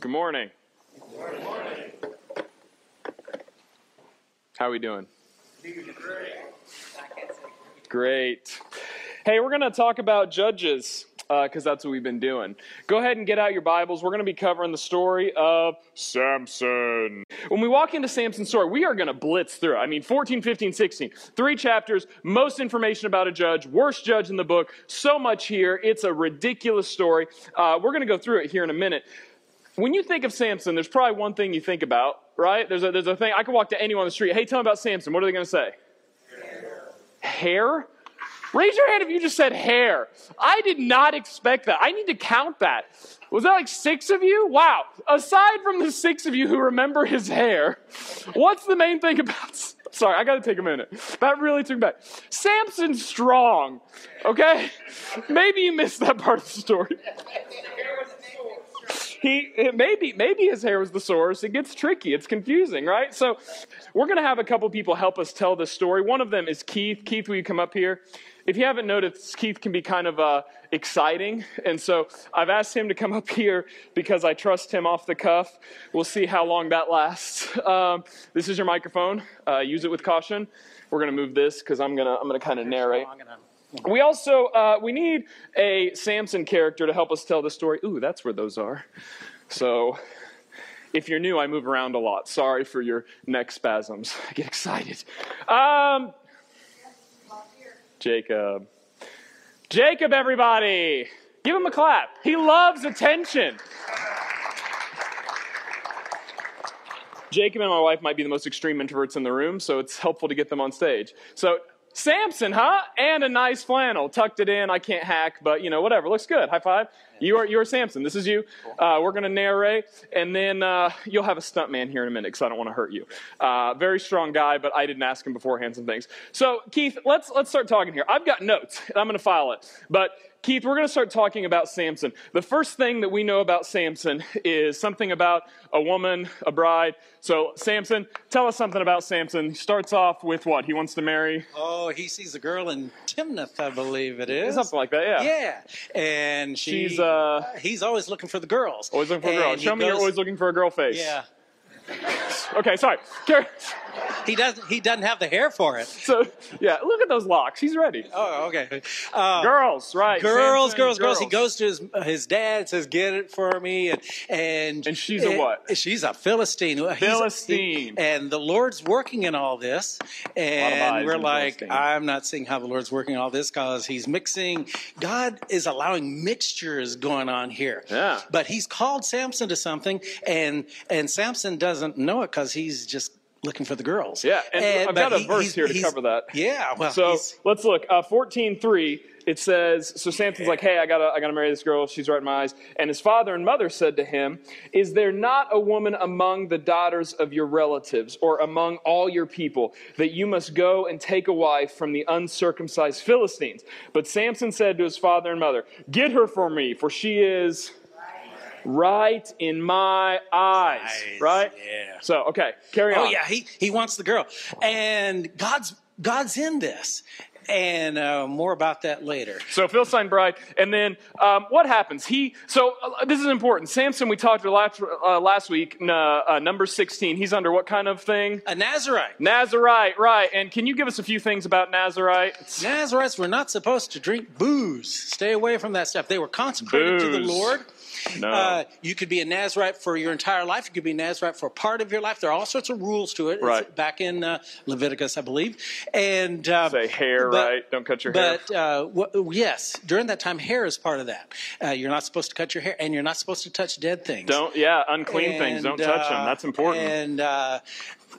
Good morning. Good morning. How are we doing? Great. Hey, we're going to talk about Judges because that's what we've been doing. Go ahead and get out your Bibles. We're going to be covering the story of Samson. When we walk into Samson's story, we are going to blitz through. I mean, 14, 15, 16. Three chapters, most information about a judge, worst judge in the book, so much here. It's a ridiculous story. Uh, we're going to go through it here in a minute. When you think of Samson, there's probably one thing you think about, right? There's a, there's a thing. I could walk to anyone on the street. Hey, tell me about Samson. What are they going to say? Hair. Hair? Raise your hand if you just said hair. I did not expect that. I need to count that. Was that like six of you? Wow. Aside from the six of you who remember his hair, what's the main thing about. Sorry, I got to take a minute. That really took me back. Samson's strong, okay? Maybe you missed that part of the story. He maybe maybe his hair was the source. It gets tricky. It's confusing, right? So, we're going to have a couple people help us tell this story. One of them is Keith. Keith, will you come up here? if you haven't noticed, Keith can be kind of uh, exciting. And so I've asked him to come up here because I trust him off the cuff. We'll see how long that lasts. Um, this is your microphone. Uh, use it with caution. We're going to move this because I'm going to I'm gonna kind of narrate. We also uh, we need a Samson character to help us tell the story. Ooh, that's where those are. So if you're new, I move around a lot. Sorry for your neck spasms. I get excited. Um, Jacob. Jacob, everybody. Give him a clap. He loves attention. Jacob and my wife might be the most extreme introverts in the room, so it's helpful to get them on stage. So, Samson, huh? And a nice flannel. Tucked it in. I can't hack, but you know, whatever. Looks good. High five. You are you are Samson. This is you. Uh, we're to narrate, and then uh, you'll have a stunt man here in a minute because I don't want to hurt you. Uh, very strong guy, but I didn't ask him beforehand some things. So Keith, let's let's start talking here. I've got notes. and I'm to file it, but Keith, we're going to start talking about Samson. The first thing that we know about Samson is something about a woman, a bride. So, Samson, tell us something about Samson. He starts off with what? He wants to marry? Oh, he sees a girl in Timnath, I believe it is. Something like that, yeah. Yeah. And she, she's, uh, he's always looking for the girls. Always looking for a girl. Show me goes, you're always looking for a girl face. Yeah. Okay, sorry. He doesn't. He doesn't have the hair for it. So yeah, look at those locks. He's ready. Oh, okay. Uh, girls, right? Girls, girls, girls, He goes to his his dad, says, "Get it for me," and and and she's a what? She's a Philistine. Philistine. He, and the Lord's working in all this, and we're like, I'm not seeing how the Lord's working all this because He's mixing. God is allowing mixtures going on here. Yeah. But He's called Samson to something, and and Samson doesn't know it because he's just looking for the girls. Yeah, and, and I've got a verse here to cover that. Yeah, well, so let's look. Uh, Fourteen three. It says, so Samson's yeah. like, hey, I gotta, I gotta marry this girl. She's right in my eyes. And his father and mother said to him, Is there not a woman among the daughters of your relatives or among all your people that you must go and take a wife from the uncircumcised Philistines? But Samson said to his father and mother, Get her for me, for she is right in my eyes. Nice. Right? Yeah. So, okay, carry oh, on. Oh, yeah, he, he wants the girl. And God's God's in this. And uh, more about that later. So Philistine bride, and then um, what happens? He so uh, this is important. Samson, we talked last uh, last week, uh, number sixteen. He's under what kind of thing? A Nazarite. Nazarite, right? And can you give us a few things about Nazarites? Nazarites were not supposed to drink booze. Stay away from that stuff. They were consecrated booze. to the Lord. No. Uh, you could be a Nazarite for your entire life. You could be a Nazarite for a part of your life. There are all sorts of rules to it. Right. It's back in uh, Leviticus, I believe. And uh, say hair, but, right? Don't cut your hair. But uh, w- yes, during that time, hair is part of that. Uh, you're not supposed to cut your hair, and you're not supposed to touch dead things. Don't. Yeah, unclean and, things. Don't touch them. That's important. And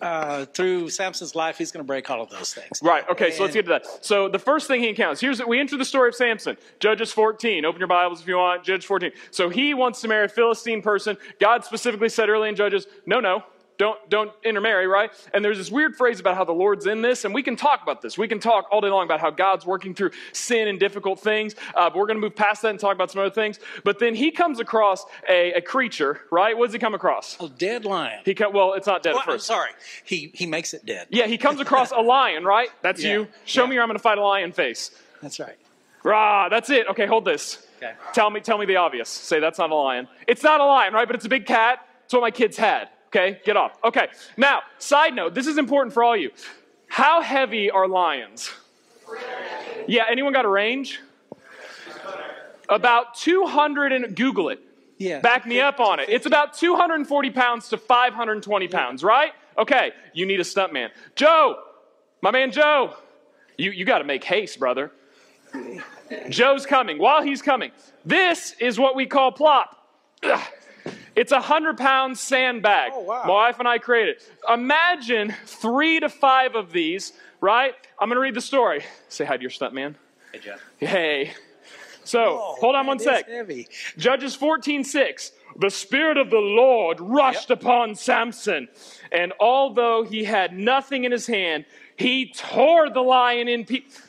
uh, through Samson's life, he's going to break all of those things. Right. Okay. And, so let's get to that. So the first thing he encounters. Here's we enter the story of Samson. Judges 14. Open your Bibles if you want. Judges 14. So he wants to marry a Philistine person. God specifically said early in Judges, no, no, don't don't intermarry, right? And there's this weird phrase about how the Lord's in this, and we can talk about this. We can talk all day long about how God's working through sin and difficult things. Uh, but we're going to move past that and talk about some other things. But then he comes across a, a creature, right? What does he come across? A dead lion. He come, well, it's not dead well, at first. Sorry, he he makes it dead. Yeah, he comes across a lion, right? That's yeah, you. Show yeah. me, or I'm going to fight a lion face. That's right. Rah, that's it. Okay, hold this. Okay. Tell me, tell me the obvious. Say that's not a lion. It's not a lion, right? But it's a big cat. It's what my kids had. Okay, get off. Okay. Now, side note, this is important for all you. How heavy are lions? Yeah, anyone got a range? About 200 and Google it. Yeah. Back me up on it. It's about 240 pounds to 520 pounds, right? Okay, you need a stuntman. Joe, my man Joe, you, you got to make haste, brother. Joe's coming. While he's coming, this is what we call plop. Ugh. It's a hundred pound sandbag. Oh, wow. My wife and I created. Imagine three to five of these, right? I'm going to read the story. Say hi to your stuntman. Hey, Jeff. Hey. So, Whoa, hold on one sec. Heavy. Judges 14 6. The Spirit of the Lord rushed yep. upon Samson, and although he had nothing in his hand, he tore the lion in pieces.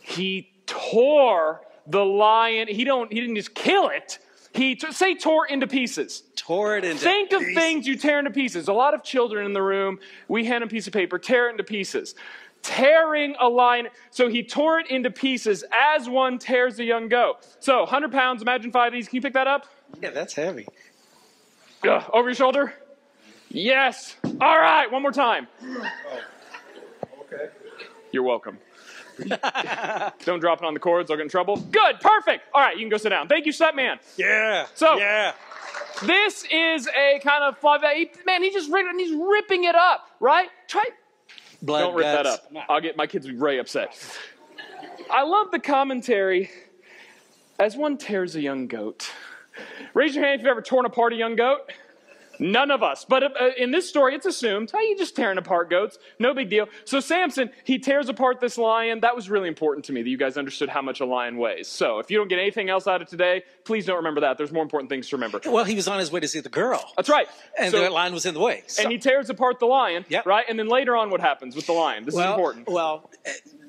He tore the lion. He don't. He didn't just kill it. He t- say tore into pieces. Tore it into pieces. Think of things you tear into pieces. A lot of children in the room, we hand a piece of paper, tear it into pieces. Tearing a line. So he tore it into pieces as one tears a young goat. So 100 pounds, imagine five of these. Can you pick that up? Yeah, that's heavy. Ugh, over your shoulder? Yes. All right, one more time. Oh. Okay. You're welcome. Don't drop it on the cords, I'll get in trouble. Good, perfect. All right, you can go sit down. Thank you, Set Man. Yeah. So, yeah. This is a kind of man. He just he's ripping it up, right? Try. Blood Don't rip that up. I'll get my kids be very upset. I love the commentary. As one tears a young goat. Raise your hand if you've ever torn apart a young goat. None of us. But uh, in this story, it's assumed, hey, you just tearing apart goats. No big deal. So Samson, he tears apart this lion. That was really important to me that you guys understood how much a lion weighs. So if you don't get anything else out of today, please don't remember that. There's more important things to remember. Well, he was on his way to see the girl. That's right. And so, the lion was in the way. So. And he tears apart the lion, yep. right? And then later on, what happens with the lion? This well, is important. Well,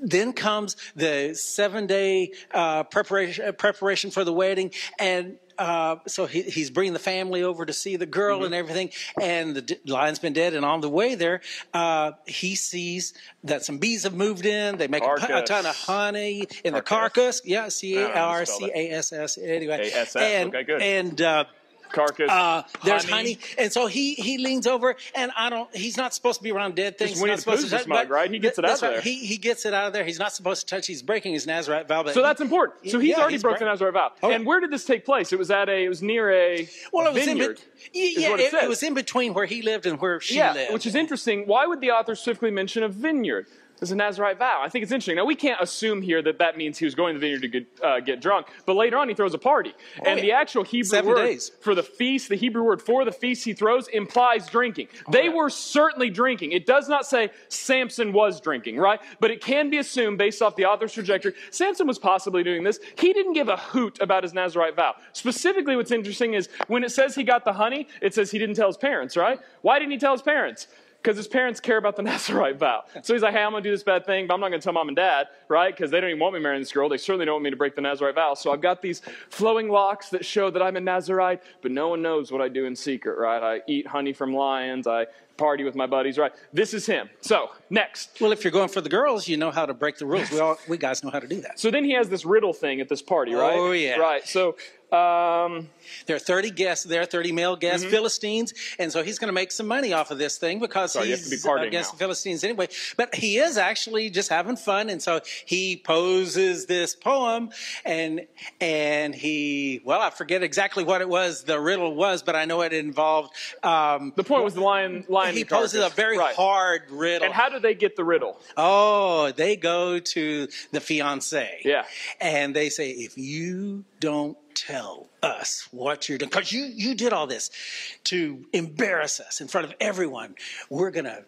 then comes the seven day uh, preparation, preparation for the wedding. And uh, so he, he's bringing the family over to see the girl mm-hmm. and everything, and the lion's been dead. And on the way there, uh, he sees that some bees have moved in. They make a, a, ton of honey in carcass. the carcass. Yeah, C A R C A S S. Anyway, A-S-S. and okay, good. and uh, carcass. Uh, there's honey. honey. and so he he leans over, and I don't. He's not supposed to be around dead things. Just Winnie the Pooh's touch, mug, right? He gets it out of right. there. He he gets it out of there. He's not supposed to touch. He's breaking his Nazarite vow. So that's important. So he's yeah, already he's broken the Nazarite vow. Oh, and where did this take place? It was at a. It was near a. Well, it was vineyard. in. yeah, it, it, it, was in between where he lived and where she yeah, lived. which is interesting. Why would the author specifically mention a vineyard? It's a Nazarite vow. I think it's interesting. Now, we can't assume here that that means he was going to the vineyard to get, uh, get drunk, but later on he throws a party. Oh, and yeah. the actual Hebrew Seven word days. for the feast, the Hebrew word for the feast he throws implies drinking. Oh, they were certainly drinking. It does not say Samson was drinking, right? But it can be assumed based off the author's trajectory, Samson was possibly doing this. He didn't give a hoot about his Nazarite vow. Specifically, what's interesting is when it says he got the honey, it says he didn't tell his parents, right? Why didn't he tell his parents? Because his parents care about the Nazarite vow. So he's like, hey, I'm going to do this bad thing, but I'm not going to tell mom and dad, right? Because they don't even want me marrying this girl. They certainly don't want me to break the Nazarite vow. So I've got these flowing locks that show that I'm a Nazarite, but no one knows what I do in secret, right? I eat honey from lions. I party with my buddies, right? This is him. So, next. Well, if you're going for the girls, you know how to break the rules. We all, we guys know how to do that. So then he has this riddle thing at this party, right? Oh, yeah. Right. So um, there are 30 guests there, are 30 male guests, mm-hmm. Philistines, and so he's going to make some money off of this thing because Sorry, he's against now. the Philistines anyway. But he is actually just having fun, and so he poses this poem, and and he well, I forget exactly what it was the riddle was, but I know it involved. Um, the point was the lion. Lion. He poses a very right. hard riddle. And how do they get the riddle? Oh, they go to the fiance. Yeah. And they say, if you don't tell us what you're doing because you you did all this to embarrass us in front of everyone we're gonna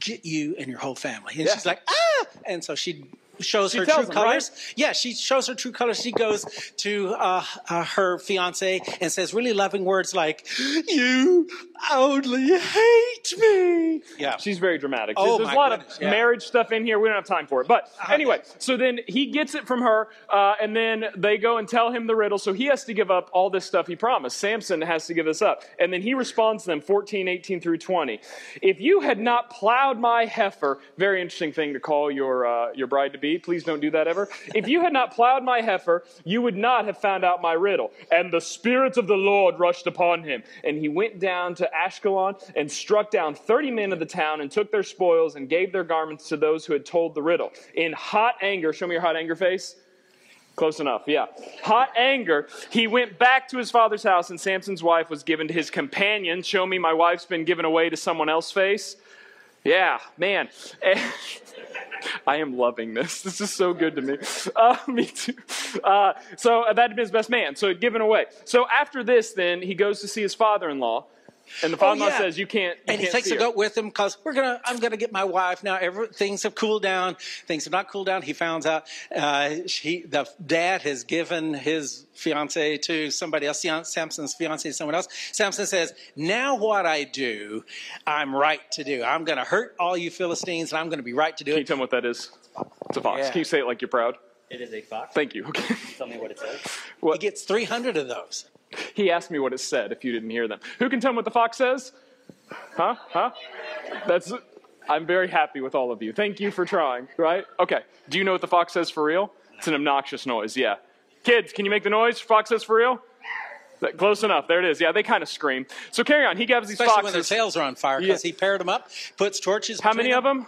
get you and your whole family and yeah. she's like ah and so she shows she her true them, colors. Right? Yeah, she shows her true colors. She goes to uh, uh, her fiance and says really loving words like, "You only hate me." Yeah, she's very dramatic. Oh, There's a lot goodness, of yeah. marriage stuff in here. We don't have time for it. But uh, anyway, so then he gets it from her, uh, and then they go and tell him the riddle. So he has to give up all this stuff he promised. Samson has to give this up, and then he responds to them 14, 18 through 20. If you had not plowed my heifer, very interesting thing to call your uh, your bride to be be. Please don't do that ever. If you had not plowed my heifer, you would not have found out my riddle. And the Spirit of the Lord rushed upon him. And he went down to Ashkelon and struck down 30 men of the town and took their spoils and gave their garments to those who had told the riddle. In hot anger, show me your hot anger face. Close enough, yeah. Hot anger, he went back to his father's house, and Samson's wife was given to his companion. Show me my wife's been given away to someone else face. Yeah, man. I am loving this. This is so good to me. Uh, me too. Uh, so that had been his best man. So given away. So after this, then he goes to see his father-in-law, and the father-in-law Oh, yeah. says, "You can't." You and he can't takes see a her." goat with him because we're gonna. I'm gonna get my wife now. Every, things have cooled down. Things have not cooled down. He finds out uh, she, the dad has given his fiance to somebody else. Fian- Samson's fiance to someone else. Samson says, "Now what I do, I'm right to do. I'm gonna hurt all you Philistines, and I'm gonna be right to do Can you tell me what that is? It's a fox. Yeah. Can you say it like you're proud? It is a fox. Thank you. Okay. Tell me what it says. He gets 300 of those. He asked me what it said. If you didn't hear them, who can tell me what the fox says? Huh? Huh? That's. I'm very happy with all of you. Thank you for trying. Right? Okay. Do you know what the fox says for real? It's an obnoxious noise. Yeah. Kids, can you make the noise? Fox says for real. Close enough. There it is. Yeah, they kind of scream. So carry on. He gives these Especially when their tails are on fire because Yeah. he paired them up, puts torches. How many of them?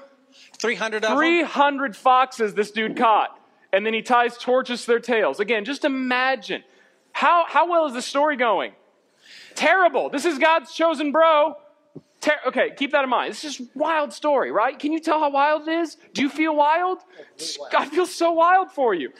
300 of them. 300 foxes this dude caught. And then he ties torches to their tails. Again, just imagine. How, how well is the story going? Terrible. This is God's chosen bro. Ter- okay, keep that in mind. It's just wild story, right? Can you tell how wild it is? Do you feel wild? God feels so wild for you.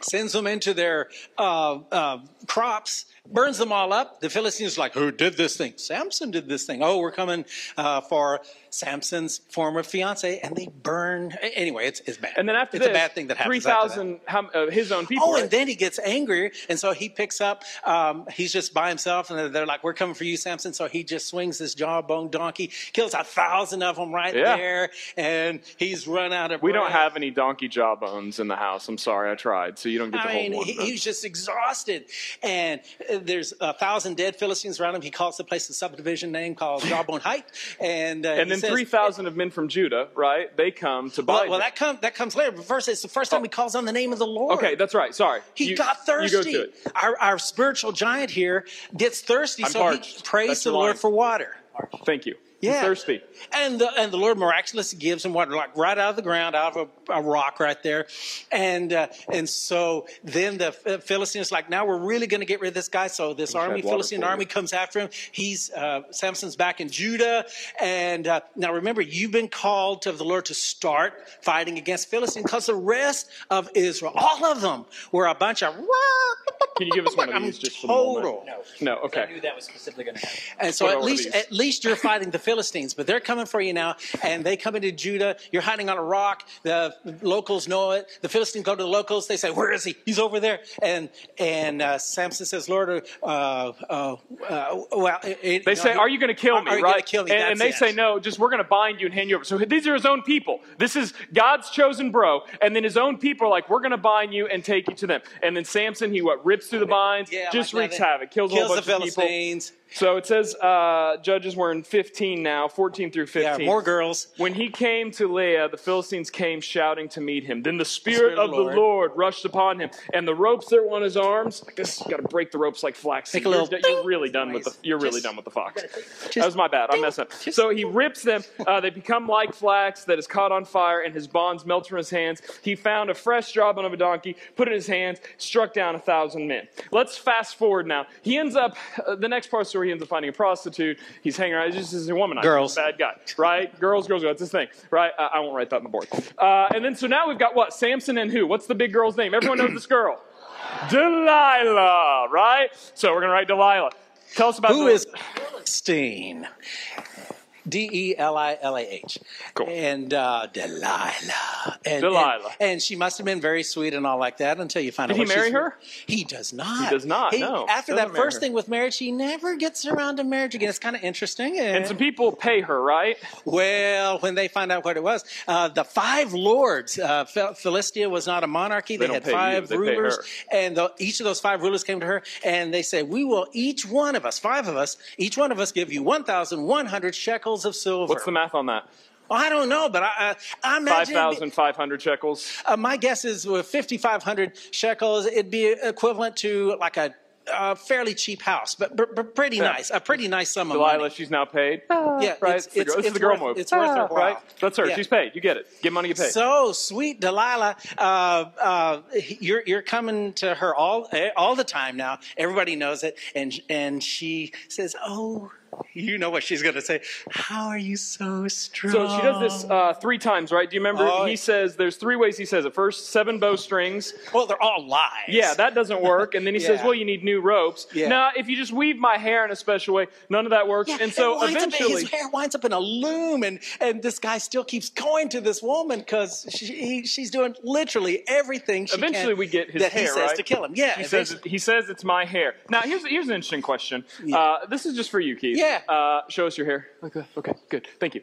sends them into their uh, uh, crops, burns them all up. The Philistines are like, who did this thing? Samson did this thing. Oh, we're coming uh, for Samson's former fiance, and they burn. Anyway, it's, it's bad. And then after it's this, a bad thing that happens. 3,000 how- uh, his own people. Oh, right? and then he gets angry, and so he picks up. Um, he's just by himself, and they're like, "We're coming for you, Samson." So he just swings this jawbone donkey, kills a thousand of them right Yeah. there, and he's run out of. we don't have any donkey jawbones in the house. I'm sorry, I tried. So you don't get to I hold mean, one. he, he's just exhausted. And uh, there's a thousand dead Philistines around him. He calls the place a subdivision name called Jawbone Height. And, uh, and then says- 3,000 of men from Judah, right? They come to buy. Well, well that, come, that comes later. But first, it's the first time he calls on the name of the Lord. Okay, that's right. Sorry. He You- got You thirsty. go to it. Our, our spiritual giant here gets thirsty, I'm so parched. he prays That's to the your Lord for water. Thank you. He's Yeah. thirsty. And the, and the Lord miraculously gives him water, like right out of the ground, out of a, a rock right there. And uh, and so then the Philistines like, now we're really going to get rid of this guy. So this army, Philistine for you. army, comes after him. He's uh, Samson's back in Judah. And uh, now remember, you've been called to the Lord to start fighting against Philistine because the rest of Israel, all of them, were a bunch of. Can you give us one of these just for the moment? total. No. No, I knew that was specifically going to happen. And so What at are least these? at least you're fighting the Philistines, but they're coming for you now, and they come into Judah. You're hiding on a rock. The locals know it. The Philistines go to the locals. They say, "Where is he? He's over there." And and uh, Samson says, "Lord, uh, uh, uh, well." it- They you say, "Are you going to kill me?" Are you right? gonna kill me? And, and they That's say, "No, just we're going to bind you and hand you over." So these are his own people. This is God's chosen bro, and then his own people are like, "We're going to bind you and take you to them." And then Samson, he what rips through the binds, Yeah, just like wreaks havoc, kills, a kills whole the bunch of people. So it says, uh, Judges, we're in 15 now, 14 through 15. Yeah, more girls. When he came to Lehi, the Philistines came shouting to meet him. Then the Spirit, Spirit of the the Lord. rushed upon him, and the ropes that were on his arms, like this, you got to break the ropes like flaxseed. Make a little you're, you're ding really done with the. You're really Just- done with the fox. that was my bad. I messed up. Just- So he rips them. Uh, they become like flax that is caught on fire, and his bonds melt from his hands. He found a fresh jawbone of a donkey, put it in his hands, struck down a thousand men. Let's fast forward now. He ends up. Uh, the next part of the story, he ends up finding a prostitute. He's hanging around. He's just he's a womanizer. Girls. He's a bad guy, right? girls, girls, girls. That's his thing, right? I, I won't write that on the board. Uh, and then so now we've got what? Samson and who? What's the big girl's name? Everyone knows this girl. Delilah, right? So we're gonna write Delilah. Tell us about Who Del- is Philistine? D E L I L A H. Cool. And uh, Delilah. And, Delilah. And, and she must have been very sweet and all like that until you find Did out. he marry her? He does not. He does not, He- no. After that first her. thing with marriage, he never gets around to marriage again. It's kind of interesting. And some people pay her, right? Well, when they find out what it was, uh, the five lords, uh, Philistia was not a monarchy. They, don't had pay you, five rulers. And the, each of those five rulers came to her and they said, We will, each one of us, five of us, each one of us give you 1,100 shekels of silver. What's the math on that? Well, I don't know, but I, I, I imagine. 5,500 shekels. Uh, my guess is with 5,500 shekels, it'd be equivalent to like a, a fairly cheap house, but, but, but pretty Yeah. nice. A pretty nice sum of money. Delilah, she's now paid. Yeah, right? it's, It's the it's, this is the girl worth, move. It's worth her Ah, while. Right? That's her. Yeah. She's paid. You get it. Get money, you pay. So sweet, Delilah. Uh, uh, you're you're coming to her all eh, all the time now. Everybody knows it, and and she says, "Oh, you know what she's going to say? How are you so strong?" So she does this uh, three times, right? Do you remember? Oh, he says there's three ways he says it. First, seven bowstrings. well, they're all lies. Yeah, that doesn't work. And then he says, well, you need new ropes. Yeah. Now, if you just weave my hair in a special way, none of that works. Yeah, and so winds up- eventually, his hair winds up in a loom, and, and this guy still keeps going to this woman because she, he, she's doing literally everything. She Eventually we get his that he hair, says right? to kill him. Yeah, he says he says it's my hair. Now, here's here's an interesting question. Yeah. Uh, this is just for you, Keith. Yeah. Uh, show us your hair. Okay. Okay. Good. Thank you.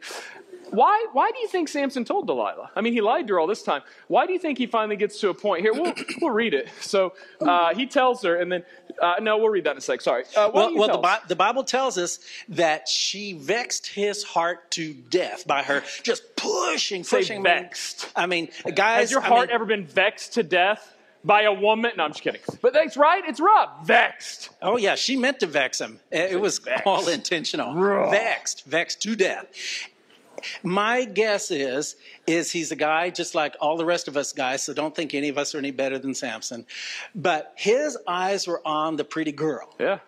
Why, why do you think Samson told Delilah? I mean, he lied to her all this time. Why do you think he finally gets to a point? Here, we'll, we'll read it. So uh, he tells her, and then, uh, no, we'll read that in a sec. Sorry. Uh, Well, well the. Bi- the Bible tells us that she vexed his heart to death by her just pushing, pushing. I mean- vexed. I mean, guys. Has your I heart mean, ever been vexed to death by a woman? No, I'm just kidding. But that's right. It's rough. Vexed. Oh yeah, she meant to vex him. It was Vexed. all intentional. Raw. Vexed, vexed to death. My guess is is he's a guy just like all the rest of us guys, so don't think any of us are any better than Samson. But his eyes were on the pretty girl. Yeah.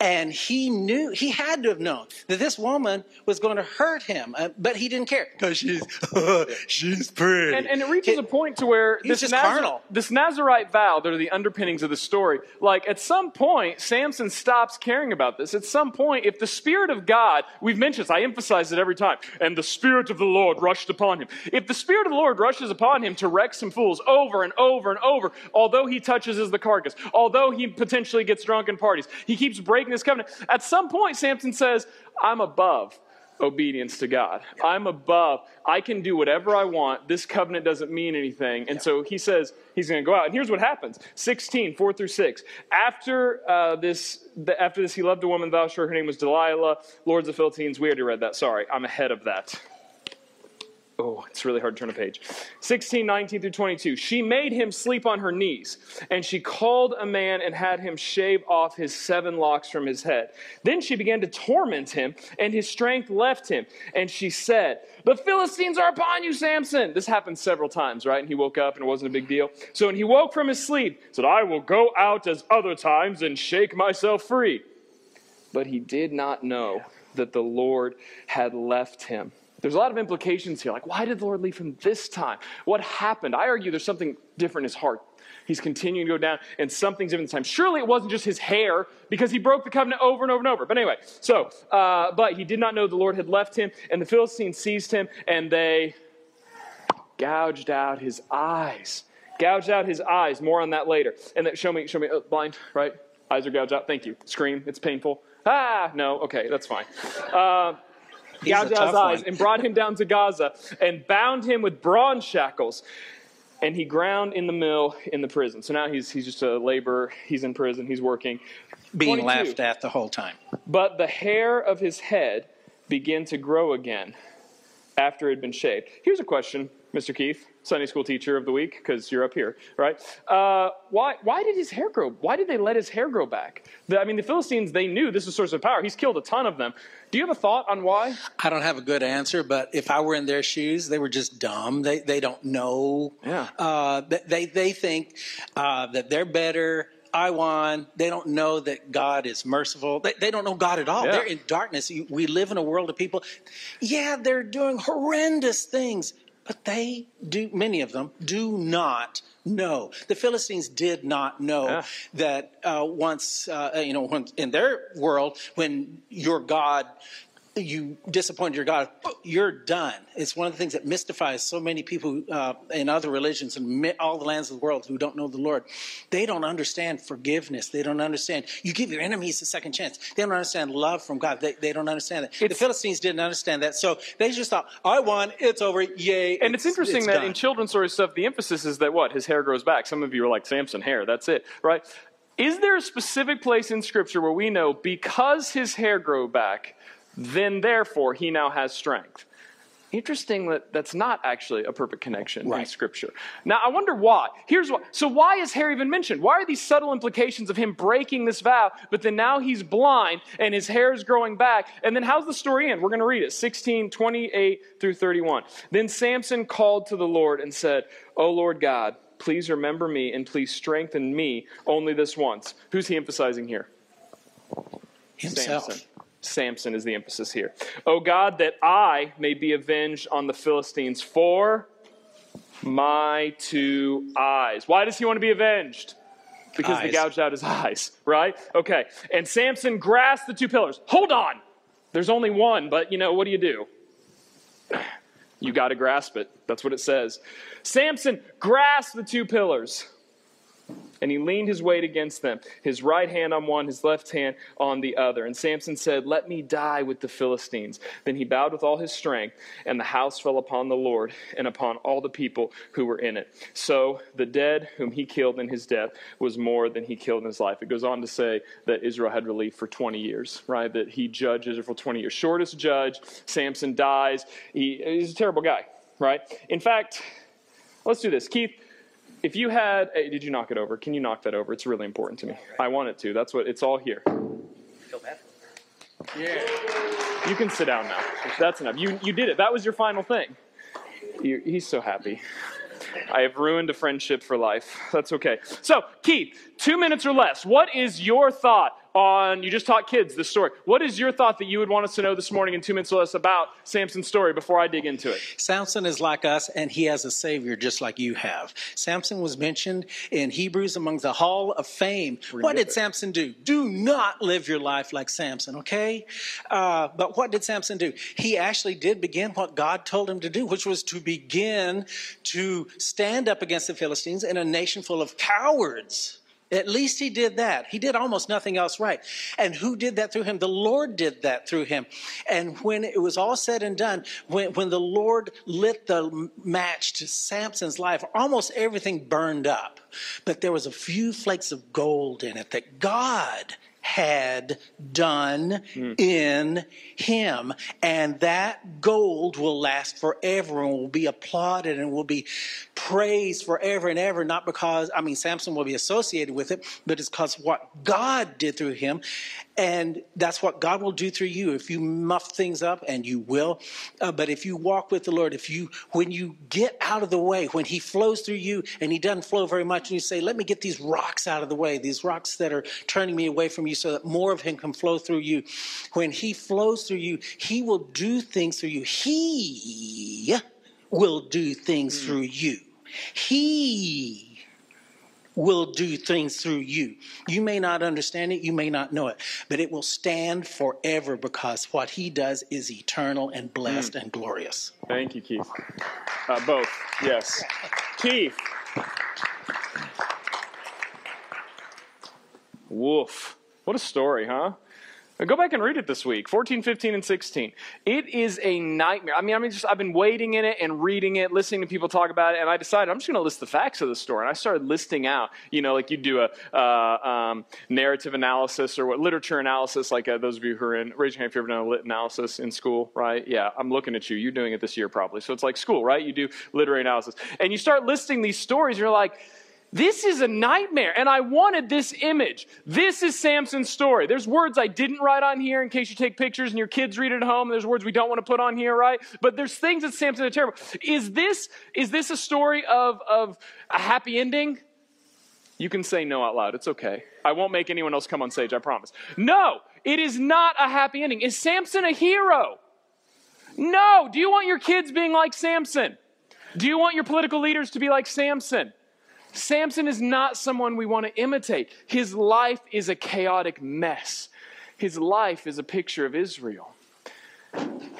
And he knew, he had to have known that this woman was going to hurt him, uh, but he didn't care because she's, she's pretty. And, and it reaches a point to where this, just carnal. this Nazarite vow, that are the underpinnings of the story, like at some point, Samson stops caring about this. At some point, if the Spirit of God, we've mentioned this, I emphasize it every time, and the Spirit of the Lord rushed upon him. If the Spirit of the Lord rushes upon him to wreck some fools over and over and over, although he touches as the carcass, although he potentially gets drunk in parties, he keeps breaking this covenant. At some point, Samson says, I'm above obedience to God. I'm above. I can do whatever I want. This covenant doesn't mean anything. And so he says he's going to go out. And here's what happens 16, 4 through 6. After uh, this, the, after this, he loved a woman, thou sure her name was Delilah, Lords of Philistines. We already read that. Sorry, I'm ahead of that. Oh, it's really hard to turn a page. 16, 19 through 22. She made him sleep on her knees, and she called a man and had him shave off his seven locks from his head. Then she began to torment him, and his strength left him. And she said, The Philistines are upon you, Samson. This happened several times, right? And he woke up, and it wasn't a big deal. So when he woke from his sleep, said, I will go out as other times and shake myself free. But he did not know that the Lord had left him. There's a lot of implications here. Like, why did the Lord leave him this time? What happened? I argue there's something different in his heart. He's continuing to go down, and something's different this time. Surely it wasn't just his hair, because he broke the covenant over and over and over. But anyway, so, uh, but he did not know the Lord had left him, and the Philistines seized him, and they gouged out his eyes. Gouged out his eyes. More on that later. And that show me, show me, oh, blind, right? Eyes are gouged out. Thank you. Scream. It's painful. Ah, no. Okay, that's fine. Uh, Out his eyes one. and brought him down to Gaza and bound him with bronze shackles. And he ground in the mill in the prison. So now he's, he's just a laborer. He's in prison. He's working. being 22. laughed at the whole time. But the hair of his head began to grow again after it had been shaved. Here's a question, Mr. Keith, Sunday school teacher of the week, because you're up here, right? Uh, why, why did his hair grow? Why did they let his hair grow back? The, I mean, the Philistines, they knew this was a source of power. He's killed a ton of them. Do you have a thought on why? I don't have a good answer, but if I were in their shoes, they were just dumb. They they don't know. Yeah. Uh, they they think uh, that they're better. I won. They don't know that God is merciful. They, they don't know God at all. Yeah. They're in darkness. We live in a world of people. Yeah, they're doing horrendous things, but they do. Many of them do not know. The Philistines did not know that uh, once uh, you know when, in their world when your God you disappointed your God, you're done. It's one of the things that mystifies so many people uh, in other religions and all the lands of the world who don't know the Lord. They don't understand forgiveness. They don't understand you give your enemies a second chance. They don't understand love from God. They, they don't understand that. the Philistines didn't understand that, so they just thought, "I won. It's over. Yay!" And it's interesting it's that done. in children's story stuff, the emphasis is that what? His hair grows back. Some of you are like, Samson hair, that's it, right? Is there a specific place in Scripture where we know because his hair grew back, then therefore he now has strength? Interesting that that's not actually a perfect connection in Scripture. Now, I wonder why. Here's why. So, why is hair even mentioned? Why are these subtle implications of him breaking this vow, but then now he's blind and his hair is growing back? And then, how's the story end? We're going to read it 16, 28 through 31. Then Samson called to the Lord and said, O Lord God, please remember me and please strengthen me only this once. Who's he emphasizing here? Himself. Samson. Samson is the emphasis here. O God, that I may be avenged on the Philistines for my two eyes. Why does he want to be avenged? Because they gouged out his eyes, right? Okay. And Samson grasped the two pillars. Hold on. There's only one, but you know, what do you do? You got to grasp it. That's what it says. Samson grasped the two pillars and he leaned his weight against them, his right hand on one, his left hand on the other. And Samson said, Let me die with the Philistines. Then he bowed with all his strength, and the house fell upon the Lord and upon all the people who were in it. So the dead whom he killed in his death was more than he killed in his life. It goes on to say that Israel had relief for 20 years, right? That he judged Israel for 20 years. Shortest judge, Samson dies. He, he's a terrible guy, right? In fact, let's do this. Keith, if you had, hey, did you knock it over? Can you knock that over? It's really important to me. I want it to. That's what it's all here. Feel bad. You can sit down now. That's enough. You you did it. That was your final thing. You, he's so happy. I have ruined a friendship for life. That's okay. So, Keith, two minutes or less. What is your thought on? You just taught kids this story. What is your thought that you would want us to know this morning in two minutes or less about Samson's story before I dig into it? Samson is like us, and he has a savior just like you have. Samson was mentioned in Hebrews among the Hall of Fame. What did Samson do? Do not live your life like Samson, okay? Uh, but what did Samson do? He actually did begin what God told him to do, which was to begin to stand up against the Philistines in a nation full of cowards. At least he did that. He did almost nothing else right. And who did that through him? The Lord did that through him. And when it was all said and done, when, when the Lord lit the match to Samson's life, almost everything burned up. But there was a few flakes of gold in it that God had done hmm. in him. And that gold will last forever and will be applauded and will be praised forever and ever. Not because, I mean, Samson will be associated with it, but it's because what God did through him. And that's what God will do through you if you muff things up, and you will. Uh, but if you walk with the Lord, if you, when you get out of the way, when He flows through you and He doesn't flow very much, and you say, Let me get these rocks out of the way, these rocks that are turning me away from you so that more of Him can flow through you. When He flows through you, He will do things through you. He will do things through you. He will do things through you. You may not understand it, you may not know it, but it will stand forever because what he does is eternal and blessed and glorious. Thank you, Keith. Uh, both, yes. Keith. Woof. What a story, huh? Go back and read it this week 14, 15, and 16. It is a nightmare. I mean, I mean, just I've been waiting in it and reading it, listening to people talk about it, and I decided I'm just going to list the facts of the story. And I started listing out, you know, like you do a uh, um, narrative analysis or what literature analysis, like uh, those of you who are in, raise your hand if you've ever done a lit analysis in school, right? Yeah, I'm looking at you. You're doing it this year probably. So it's like school, right? You do literary analysis. And you start listing these stories, you're like, this is a nightmare. And I wanted this image. This is Samson's story. There's words I didn't write on here in case you take pictures and your kids read it at home. There's words we don't want to put on here, right? But there's things that Samson did terrible. Is this, is this a story of, of a happy ending? You can say no out loud. It's okay. I won't make anyone else come on stage, I promise. No, it is not a happy ending. Is Samson a hero? No. Do you want your kids being like Samson? Do you want your political leaders to be like Samson? Samson is not someone we want to imitate. His life is a chaotic mess. His life is a picture of Israel.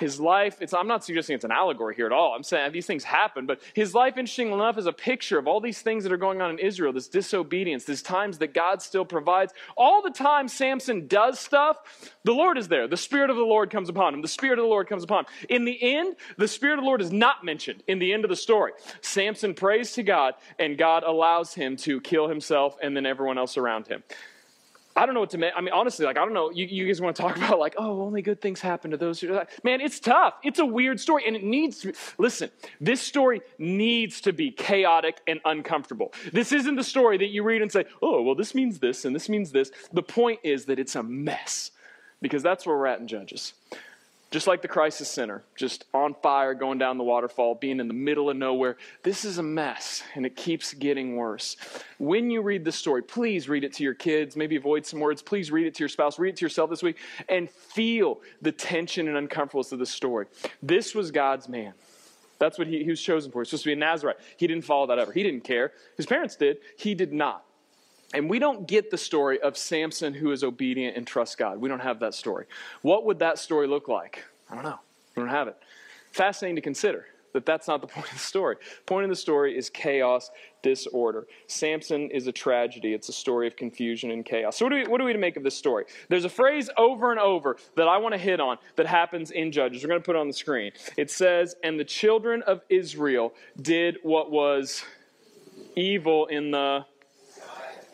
His life, it's, I'm not suggesting it's an allegory here at all. I'm saying these things happen, but his life, interesting enough, is a picture of all these things that are going on in Israel this disobedience, these times that God still provides. All the time Samson does stuff, the Lord is there. The Spirit of the Lord comes upon him. The Spirit of the Lord comes upon him. In the end, the Spirit of the Lord is not mentioned in the end of the story. Samson prays to God, and God allows him to kill himself and then everyone else around him. I don't know what to make. I mean, honestly, like, I don't know. You, you guys want to talk about, like, oh, only good things happen to those who. Are like man, it's tough. It's a weird story, and it needs to be. Listen, this story needs to be chaotic and uncomfortable. This isn't the story that you read and say, oh, well, this means this and this means this. The point is that it's a mess, because that's where we're at in Judges. Just like the crisis center, just on fire, going down the waterfall, being in the middle of nowhere. This is a mess, and it keeps getting worse. When you read the story, please read it to your kids. Maybe avoid some words. Please read it to your spouse. Read it to yourself this week, and feel the tension and uncomfortableness of the story. This was God's man. That's what he, he was chosen for. He's supposed to be a Nazarite. He didn't follow that ever. He didn't care. His parents did. He did not. And we don't get the story of Samson who is obedient and trusts God. We don't have that story. What would that story look like? I don't know. We don't have it. Fascinating to consider that that's not the point of the story. Point of the story is chaos, disorder. Samson is a tragedy. It's a story of confusion and chaos. So, what do we, what are we to make of this story? There's a phrase over and over that I want to hit on that happens in Judges. We're going to put it on the screen. It says, And the children of Israel did what was evil in the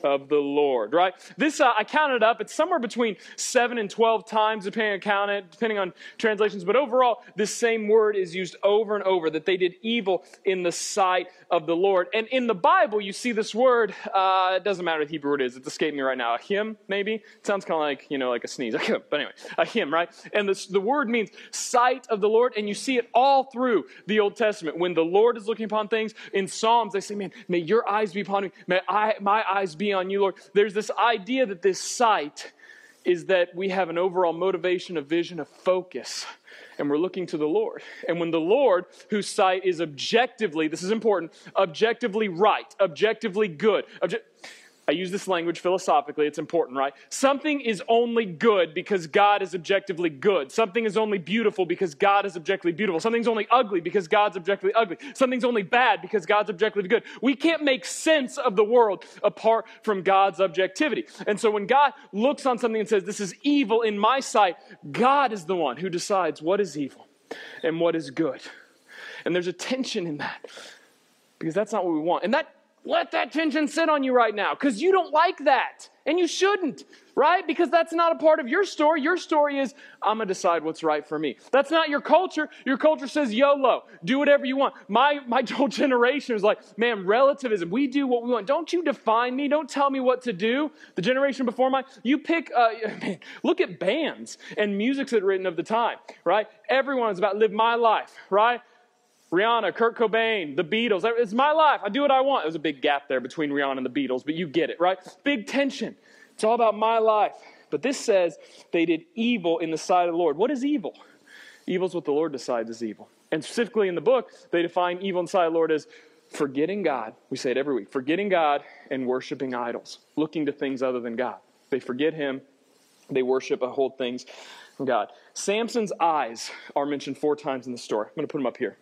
of the Lord, right? This, uh, I counted up. It's somewhere between 7 and 12 times, depending on count it, depending on translations. But overall, this same word is used over and over that they did evil in the sight of the Lord. And in the Bible, you see this word. Uh, it doesn't matter what Hebrew it is. It's escaping me right now. A hymn, maybe? It sounds kind of like, you know, like a sneeze. but anyway, a hymn, right? And this, the word means sight of the Lord. And you see it all through the Old Testament. When the Lord is looking upon things, in Psalms, they say, man, may your eyes be upon me. May I, my eyes be on you, Lord. There's this idea that this sight is that we have an overall motivation, a vision, a focus and we're looking to the Lord. And when the Lord, whose sight is objectively, this is important, objectively right, objectively good, obje- I use this language philosophically, it's important, right? Something is only good because God is objectively good. Something is only beautiful because God is objectively beautiful. Something's only ugly because God's objectively ugly. Something's only bad because God's objectively good. We can't make sense of the world apart from God's objectivity. And so when God looks on something and says, This is evil in my sight, God is the one who decides what is evil and what is good. And there's a tension in that because that's not what we want. And that let that tension sit on you right now because you don't like that. And you shouldn't, right? Because that's not a part of your story. Your story is, I'm going to decide what's right for me. That's not your culture. Your culture says YOLO, do whatever you want. My, my whole generation is like, man, relativism. We do what we want. Don't you define me. Don't tell me what to do. The generation before mine, you pick, uh, man, look at bands and music that's written of the time, right? Everyone is about live my life, right? Rihanna, Kurt Cobain, the Beatles. It's my life. I do what I want. There's a big gap there between Rihanna and the Beatles, but you get it, right? Big tension. It's all about my life. But this says they did evil in the sight of the Lord. What is evil? Evil is what the Lord decides is evil. And specifically in the book, they define evil in the sight of the Lord as forgetting God. We say it every week forgetting God and worshiping idols, looking to things other than God. They forget Him, they worship and hold things God. Samson's eyes are mentioned four times in the story. I'm going to put them up here.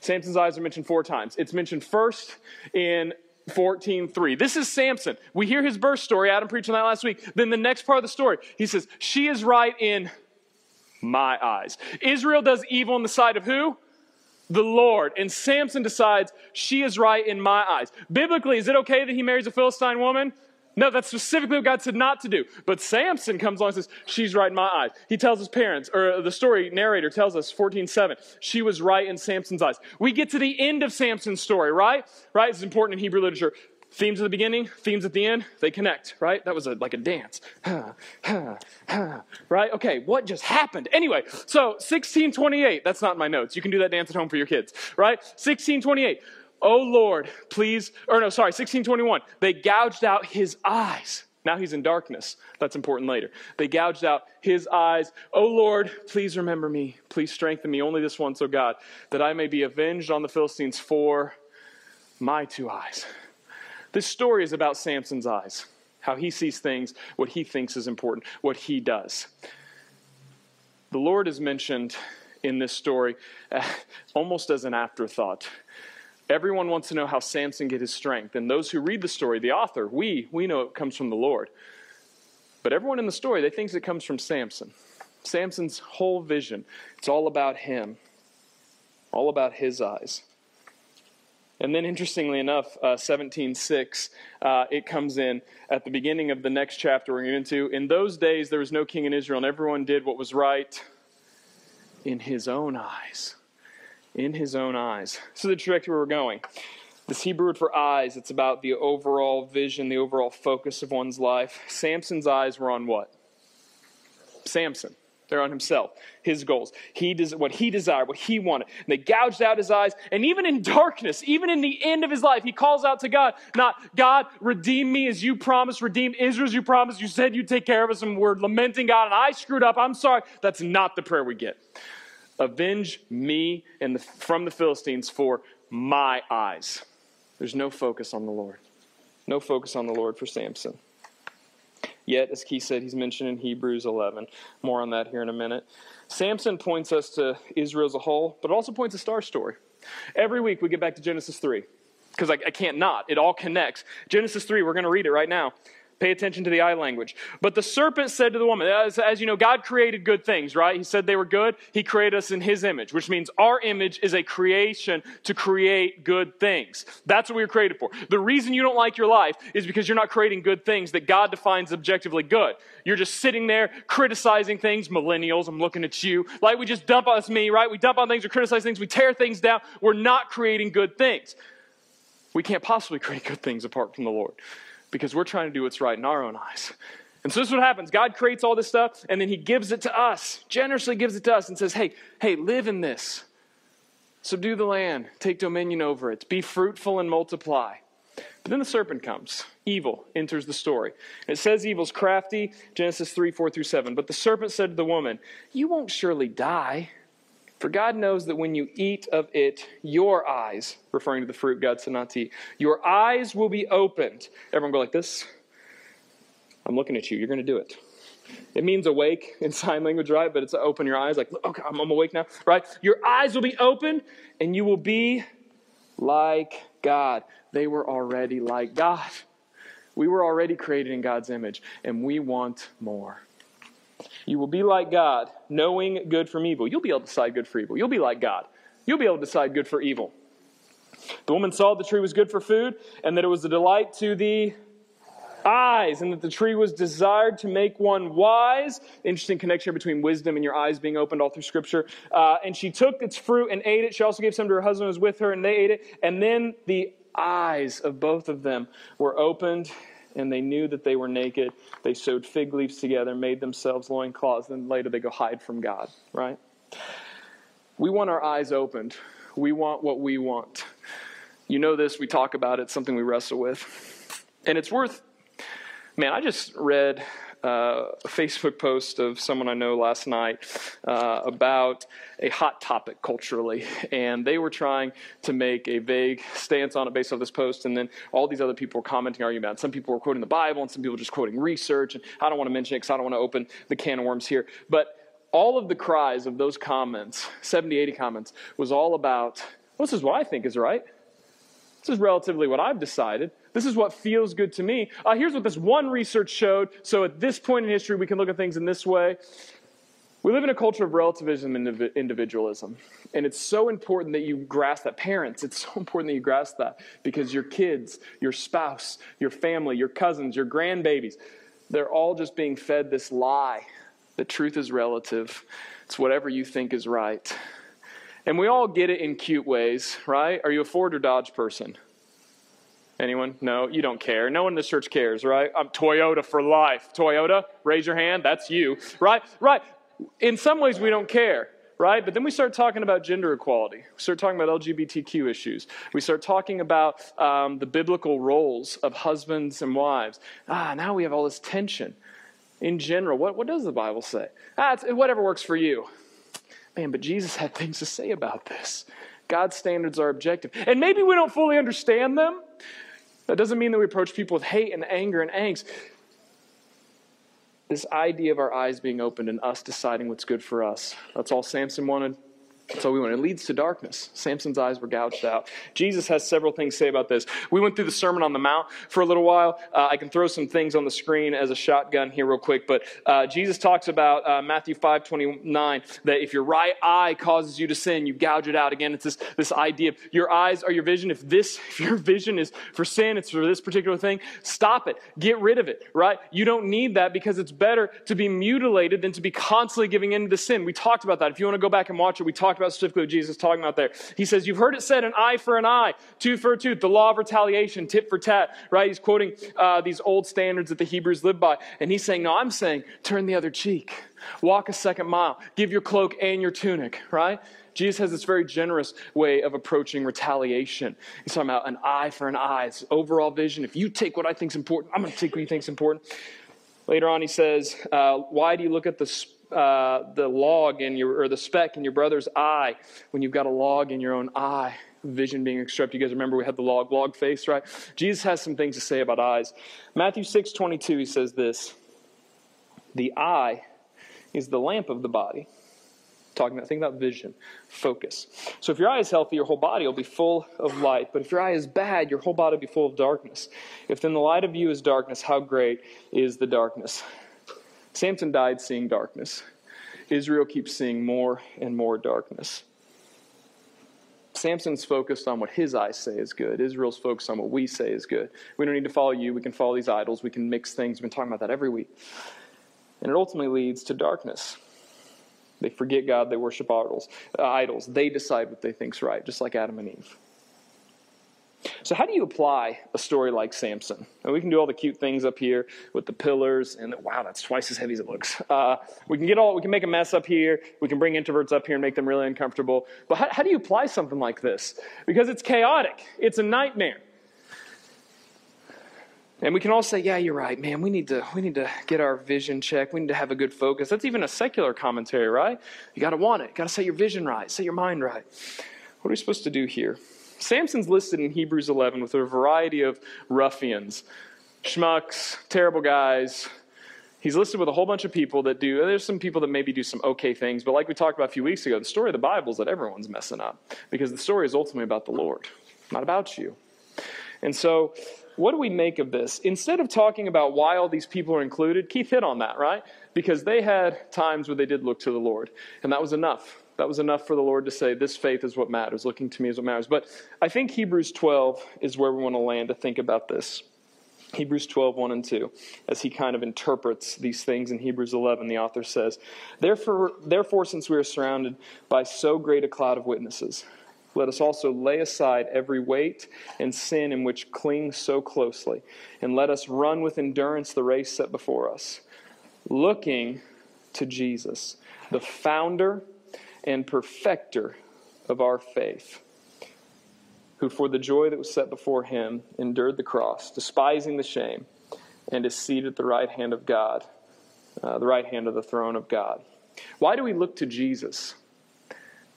Samson's eyes are mentioned four times. It's mentioned first in 14.3. This is Samson. We hear his birth story. Adam preached on that last week. Then the next part of the story, he says, She is right in my eyes. Israel does evil in the sight of who? The Lord. And Samson decides, She is right in my eyes. Biblically, is it okay that he marries a Philistine woman? No, that's specifically what God said not to do. But Samson comes along and says, She's right in my eyes. He tells his parents, or the story narrator tells us, 14 7, she was right in Samson's eyes. We get to the end of Samson's story, right? Right? It's important in Hebrew literature. Themes at the beginning, themes at the end, they connect, right? That was a, like a dance. right? Okay, what just happened? Anyway, so 1628, that's not in my notes. You can do that dance at home for your kids, right? 1628. Oh Lord, please, or no, sorry, 1621. They gouged out his eyes. Now he's in darkness. That's important later. They gouged out his eyes. Oh Lord, please remember me. Please strengthen me only this once, oh God, that I may be avenged on the Philistines for my two eyes. This story is about Samson's eyes, how he sees things, what he thinks is important, what he does. The Lord is mentioned in this story uh, almost as an afterthought. Everyone wants to know how Samson get his strength. And those who read the story, the author, we, we know it comes from the Lord. But everyone in the story, they think it comes from Samson. Samson's whole vision, it's all about him, all about his eyes. And then, interestingly enough, uh, 17.6, uh, it comes in at the beginning of the next chapter we're going into. In those days, there was no king in Israel, and everyone did what was right in his own eyes. In his own eyes. So, the trajectory we're going. This Hebrew word for eyes, it's about the overall vision, the overall focus of one's life. Samson's eyes were on what? Samson. They're on himself, his goals. He does what he desired, what he wanted. And they gouged out his eyes. And even in darkness, even in the end of his life, he calls out to God, not God, redeem me as you promised, redeem Israel as you promised. You said you'd take care of us, and we're lamenting God, and I screwed up. I'm sorry. That's not the prayer we get. Avenge me and from the Philistines for my eyes. There's no focus on the Lord. No focus on the Lord for Samson. Yet, as Keith said, he's mentioned in Hebrews 11. More on that here in a minute. Samson points us to Israel as a whole, but it also points us to our story. Every week we get back to Genesis 3 because I, I, can't not. It all connects. Genesis 3, we're going to read it right now. Pay attention to the eye language. But the serpent said to the woman, as, as, you know, God created good things, right? He said they were good. He created us in His image, which means our image is a creation to create good things. That's what we were created for. The reason you don't like your life is because you're not creating good things that God defines objectively good. You're just sitting there criticizing things. Millennials, I'm looking at you. Like we just dump on, us, me, right? We dump on things, we criticize things, we tear things down. We're not creating good things. We can't possibly create good things apart from the Lord because we're trying to do what's right in our own eyes. And so this is what happens. God creates all this stuff and then he gives it to us, generously gives it to us and says, hey, hey, live in this. Subdue the land, take dominion over it, be fruitful and multiply. But then the serpent comes. Evil enters the story. It says evil's crafty, Genesis 3 4 through 7. But the serpent said to the woman, You won't surely die. For God knows that when you eat of it, your eyes, referring to the fruit God said not to eat, your eyes will be opened. Everyone go like this. I'm looking at you. You're going to do it. It means awake in sign language, right? But it's open your eyes, like, okay, I'm, I'm awake now, right? Your eyes will be open and you will be like God. They were already like God. We were already created in God's image, and we want more. You will be like God, knowing good from evil. You'll be able to decide good for evil. You'll be like God. You'll be able to decide good for evil. The woman saw the tree was good for food, and that it was a delight to the eyes, and that the tree was desired to make one wise. Interesting connection between wisdom and your eyes being opened all through Scripture. Uh, and she took its fruit and ate it. She also gave some to her husband who was with her, and they ate it. And then the eyes of both of them were opened, and they knew that they were naked. They sewed fig leaves together, made themselves loincloths, and later they go hide from God, right? We want our eyes opened. We want what we want. You know this, we talk about it, something we wrestle with. And it's worth, man, I just read uh, a Facebook post of someone I know last night uh, about a hot topic culturally, and they were trying to make a vague stance on it based off this post, and then all these other people were commenting, arguing about it. Some people were quoting the Bible, and some people were just quoting research, and I don't want to mention it because I don't want to open the can of worms here, but all of the cries of those comments, 70, 80 comments, was all about, well, this is what I think is right. This is relatively what I've decided. This is what feels good to me. Uh, here's what this one research showed. So at this point in history, we can look at things in this way. We live in a culture of relativism and individualism. And it's so important that you grasp that. Parents, it's so important that you grasp that because your kids, your spouse, your family, your cousins, your grandbabies, they're all just being fed this lie that truth is relative. It's whatever you think is right. And we all get it in cute ways, right? Are you a Ford or Dodge person? Anyone? No, you don't care. No one in this church cares, right? I'm Toyota for life. Toyota, raise your hand. That's you, right? Right. In some ways, we don't care, right? But then we start talking about gender equality. We start talking about LGBTQ issues. We start talking about um, the biblical roles of husbands and wives. Ah, now we have all this tension. In general, what, what does the Bible say? Ah, it's whatever works for you. Man, but Jesus had things to say about this. God's standards are objective. And maybe we don't fully understand them. That doesn't mean that we approach people with hate and anger and angst. This idea of our eyes being opened and us deciding what's good for us. That's all Samson wanted. So we went. It leads to darkness. Samson's eyes were gouged out. Jesus has several things to say about this. We went through the Sermon on the Mount for a little while. Uh, I can throw some things on the screen as a shotgun here, real quick. But uh, Jesus talks about uh, Matthew five twenty nine that if your right eye causes you to sin, you gouge it out. Again, it's this this idea of your eyes are your vision. If this if your vision is for sin, it's for this particular thing. Stop it. Get rid of it. Right? You don't need that because it's better to be mutilated than to be constantly giving in to sin. We talked about that. If you want to go back and watch it, we talked about specifically what Jesus talking about there. He says, You've heard it said, an eye for an eye, tooth for a tooth, the law of retaliation, tit for tat, right? He's quoting uh, these old standards that the Hebrews lived by. And he's saying, No, I'm saying, turn the other cheek, walk a second mile, give your cloak and your tunic, right? Jesus has this very generous way of approaching retaliation. He's talking about an eye for an eye. It's overall vision. If you take what I think is important, I'm going to take what you think is important. Later on, he says, uh, Why do you look at the uh, the log in your or the speck in your brother's eye when you've got a log in your own eye vision being obstructed you guys remember we had the log log face right? Jesus has some things to say about eyes. Matthew 6 22 he says this the eye is the lamp of the body. Talking about think about vision focus. So if your eye is healthy your whole body will be full of light. But if your eye is bad your whole body will be full of darkness. If then the light of you is darkness how great is the darkness Samson died seeing darkness. Israel keeps seeing more and more darkness. Samson's focused on what his eyes say is good. Israel's focused on what we say is good. We don't need to follow you. We can follow these idols. We can mix things. We've been talking about that every week. And it ultimately leads to darkness. They forget God. They worship idols. Uh, idols. They decide what they think's right, just like Adam and Eve. So, how do you apply a story like Samson? And we can do all the cute things up here with the pillars, and wow, that's twice as heavy as it looks. Uh, we can get all, we can make a mess up here. We can bring introverts up here and make them really uncomfortable. But how, how do you apply something like this? Because it's chaotic. It's a nightmare. And we can all say, yeah, you're right, man. We need to we need to get our vision checked. We need to have a good focus. That's even a secular commentary, right? You got to want it. Got to set your vision right, set your mind right. What are we supposed to do here? Samson's listed in Hebrews 11 with a variety of ruffians, schmucks, terrible guys. He's listed with a whole bunch of people that do, there's some people that maybe do some okay things, but like we talked about a few weeks ago, the story of the Bible is that everyone's messing up because the story is ultimately about the Lord, not about you. And so, what do we make of this? Instead of talking about why all these people are included, Keith hit on that, right? Because they had times where they did look to the Lord, and that was enough. That was enough for the Lord to say, This faith is what matters. Looking to me is what matters. But I think Hebrews 12 is where we want to land to think about this. Hebrews 12, 1 and 2, as he kind of interprets these things in Hebrews 11, the author says, Therefore, therefore, since we are surrounded by so great a cloud of witnesses, let us also lay aside every weight and sin in which clings so closely, and let us run with endurance the race set before us, looking to Jesus, the founder and perfecter of our faith, who for the joy that was set before him endured the cross, despising the shame, and is seated at the right hand of God, uh, the right hand of the throne of God. Why do we look to Jesus?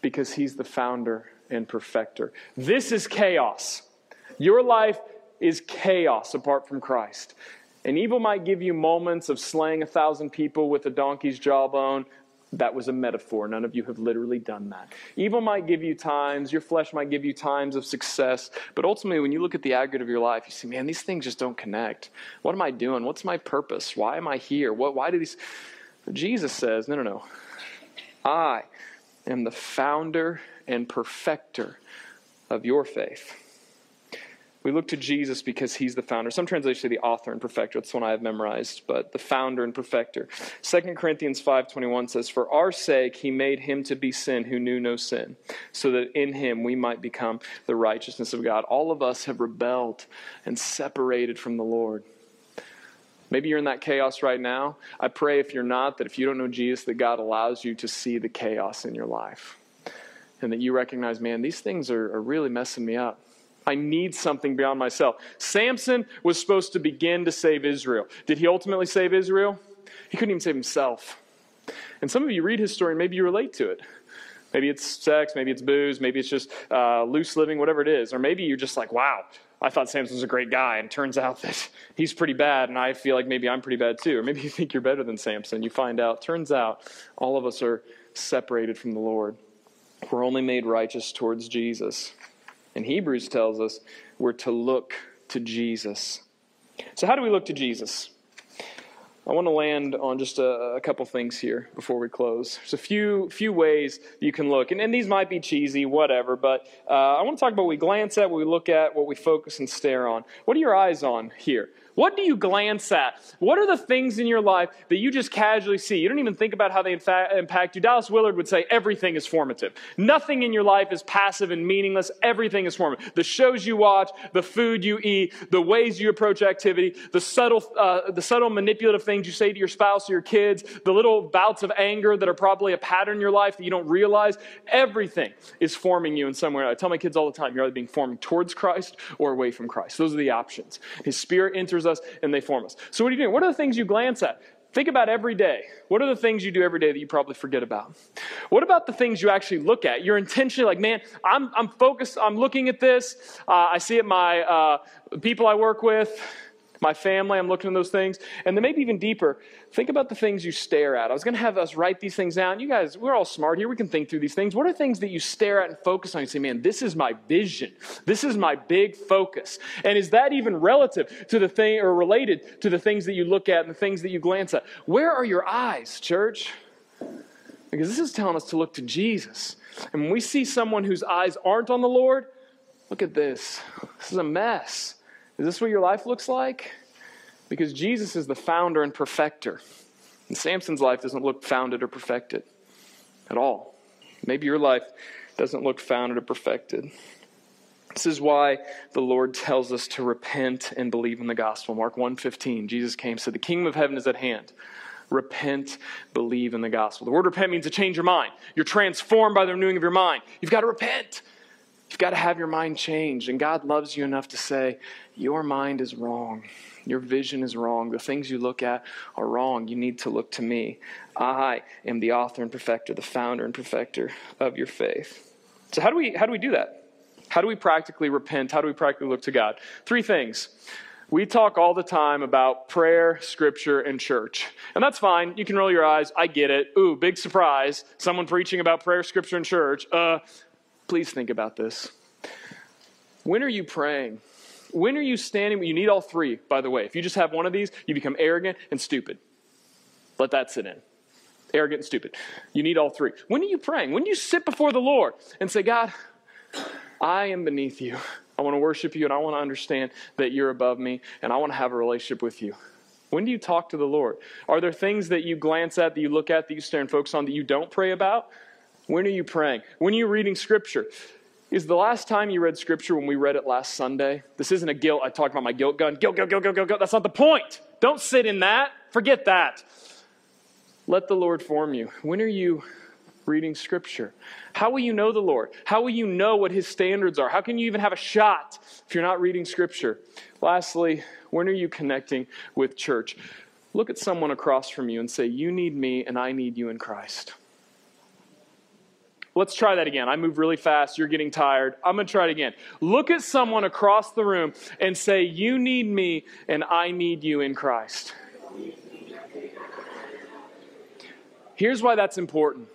Because he's the founder and perfecter. This is chaos. Your life is chaos apart from Christ. And evil might give you moments of slaying a thousand people with a donkey's jawbone, that was a metaphor. None of you have literally done that. Evil might give you times, your flesh might give you times of success, but ultimately, when you look at the aggregate of your life, you see, man, these things just don't connect. What am I doing? What's my purpose? Why am I here? What, why do these. Jesus says, no, no, no. I am the founder and perfecter of your faith. We look to Jesus because he's the founder. Some translations say the author and perfecter. That's one I have memorized, but the founder and perfecter. 2 Corinthians 5.21 says, For our sake he made him to be sin who knew no sin, so that in him we might become the righteousness of God. All of us have rebelled and separated from the Lord. Maybe you're in that chaos right now. I pray if you're not, that if you don't know Jesus, that God allows you to see the chaos in your life. And that you recognize, man, these things are, are really messing me up. I need something beyond myself. Samson was supposed to begin to save Israel. Did he ultimately save Israel? He couldn't even save himself. And some of you read his story and maybe you relate to it. Maybe it's sex, maybe it's booze, maybe it's just uh, loose living, whatever it is. Or maybe you're just like, wow, I thought Samson was a great guy, and turns out that he's pretty bad, and I feel like maybe I'm pretty bad too. Or maybe you think you're better than Samson. You find out, turns out, all of us are separated from the Lord. We're only made righteous towards Jesus. And Hebrews tells us we're to look to Jesus. So, how do we look to Jesus? I want to land on just a, a, couple things here before we close. There's a few few ways you can look, and, and these might be cheesy, whatever. But uh, I want to talk about what we glance at, what we look at, what we focus and stare on. What are your eyes on here? What do you glance at? What are the things in your life that you just casually see? You don't even think about how they impact you. Dallas Willard would say everything is formative. Nothing in your life is passive and meaningless. Everything is formative. The shows you watch, the food you eat, the ways you approach activity, the subtle, uh, the subtle manipulative things you say to your spouse or your kids, the little bouts of anger that are probably a pattern in your life that you don't realize. Everything is forming you in some way. I tell my kids all the time, you're either being formed towards Christ or away from Christ. Those are the options. His spirit enters us and they form us. So, what are you doing? What are the things you glance at? Think about every day. What are the things you do every day that you probably forget about? What about the things you actually look at? You're intentionally like, man, I'm, I'm focused, I'm looking at this. Uh, I see it my uh, people I work with my family, I'm looking at those things. And then maybe even deeper, think about the things you stare at. I was going to have us write these things down. You guys, we're all smart here. We can think through these things. What are things that you stare at and focus on? You say, man, this is my vision. This is my big focus. And is that even relative to the thing or related to the things that you look at and the things that you glance at? Where are your eyes, church? Because this is telling us to look to Jesus. And when we see someone whose eyes aren't on the Lord, look at this. This is a mess. Is this what your life looks like? Because Jesus is the founder and perfecter. And Samson's life doesn't look founded or perfected at all. Maybe your life doesn't look founded or perfected. This is why the Lord tells us to repent and believe in the gospel. Mark 1:15, Jesus came said, "The kingdom of heaven is at hand." Repent, believe in the gospel. The word repent means to change your mind. You're transformed by the renewing of your mind. You've got to repent. You've got to have your mind changed. And God loves you enough to say, Your mind is wrong. Your vision is wrong. The things you look at are wrong. You need to look to me. I am the author and perfecter, the founder and perfecter of your faith. So, how do we, how do, we do that? How do we practically repent? How do we practically look to God? Three things. We talk all the time about prayer, scripture, and church. And that's fine. You can roll your eyes. I get it. Ooh, big surprise. Someone preaching about prayer, scripture, and church. Uh, Please think about this. When are you praying? When are you standing? You need all three, by the way. If you just have one of these, you become arrogant and stupid. Let that sit in. Arrogant and stupid. You need all three. When are you praying? When do you sit before the Lord and say, God, I am beneath you. I want to worship you and I want to understand that you're above me and I want to have a relationship with you. When do you talk to the Lord? Are there things that you glance at, that you look at, that you stare and focus on that you don't pray about? When are you praying? When are you reading Scripture? Is the last time you read Scripture when we read it last Sunday? This isn't a guilt. I talked about my guilt gun. Guilt, guilt, guilt, guilt, guilt, guilt. That's not the point. Don't sit in that. Forget that. Let the Lord form you. When are you reading Scripture? How will you know the Lord? How will you know what His standards are? How can you even have a shot if you're not reading Scripture? Lastly, when are you connecting with church? Look at someone across from you and say, You need me, and I need you in Christ. Let's try that again. I move really fast. You're getting tired. I'm going to try it again. Look at someone across the room and say, You need me and I need you in Christ. Here's why that's important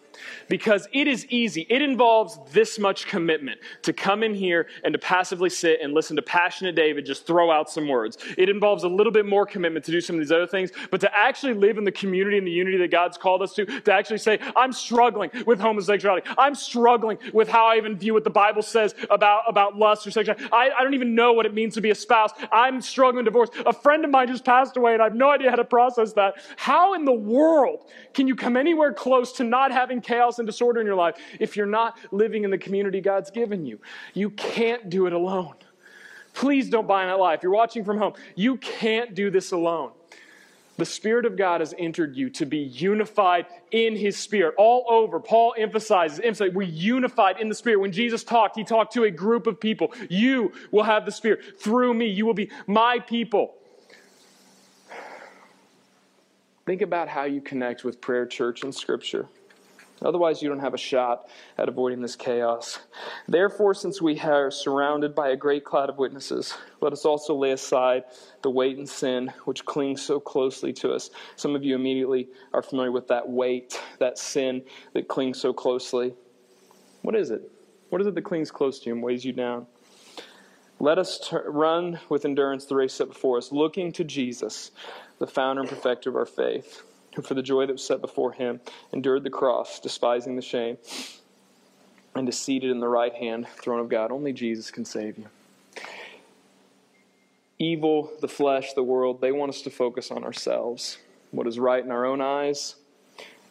because it is easy. It involves this much commitment to come in here and to passively sit and listen to passionate David just throw out some words. It involves a little bit more commitment to do some of these other things, but to actually live in the community and the unity that God's called us to, to actually say, I'm struggling with homosexuality. I'm struggling with how I even view what the Bible says about, about lust or sexuality. I, I don't even know what it means to be a spouse. I'm struggling divorce. A friend of mine just passed away and I have no idea how to process that. How in the world can you come anywhere close to not having chaos and disorder in your life if you're not living in the community God's given you. You can't do it alone. Please don't buy that lie. If you're watching from home, you can't do this alone. The Spirit of God has entered you to be unified in His Spirit. All over, Paul emphasizes, emphasizes, we're unified in the Spirit. When Jesus talked, He talked to a group of people. You will have the Spirit. Through me, you will be my people. Think about how you connect with prayer, church, and Scripture. Otherwise, you don't have a shot at avoiding this chaos. Therefore, since we are surrounded by a great cloud of witnesses, let us also lay aside the weight and sin which clings so closely to us. Some of you immediately are familiar with that weight, that sin that clings so closely. What is it? What is it that clings close to you and weighs you down? Let us tur run with endurance the race set before us, looking to Jesus, the founder and perfecter of our faith, who for the joy that was set before him endured the cross, despising the shame, and is seated in the right hand throne of God. Only Jesus can save you. Evil, the flesh, the world, they want us to focus on ourselves, what is right in our own eyes.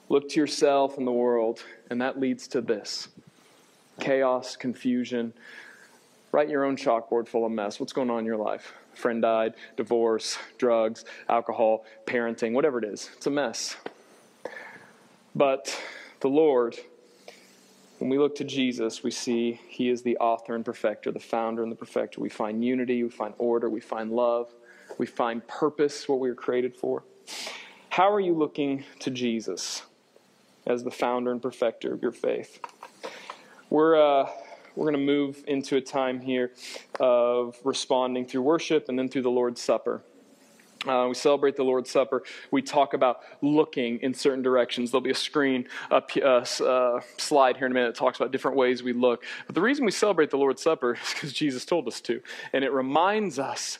Look to yourself and the world, and that leads to this chaos, confusion. Write your own chalkboard full of mess. What's going on in your life? Friend died, divorce, drugs, alcohol, parenting, whatever it is. It's a mess. But the Lord, when we look to Jesus, we see He is the author and perfecter, the founder and the perfecter. We find unity, we find order, we find love, we find purpose, what we were created for. How are you looking to Jesus as the founder and perfecter of your faith? We're, uh, we're going to move into a time here of responding through worship and then through the Lord's Supper. Uh, we celebrate the Lord's Supper. We talk about looking in certain directions. There'll be a screen, a uh, uh, slide here in a minute that talks about different ways we look. But the reason we celebrate the Lord's Supper is because Jesus told us to. And it reminds us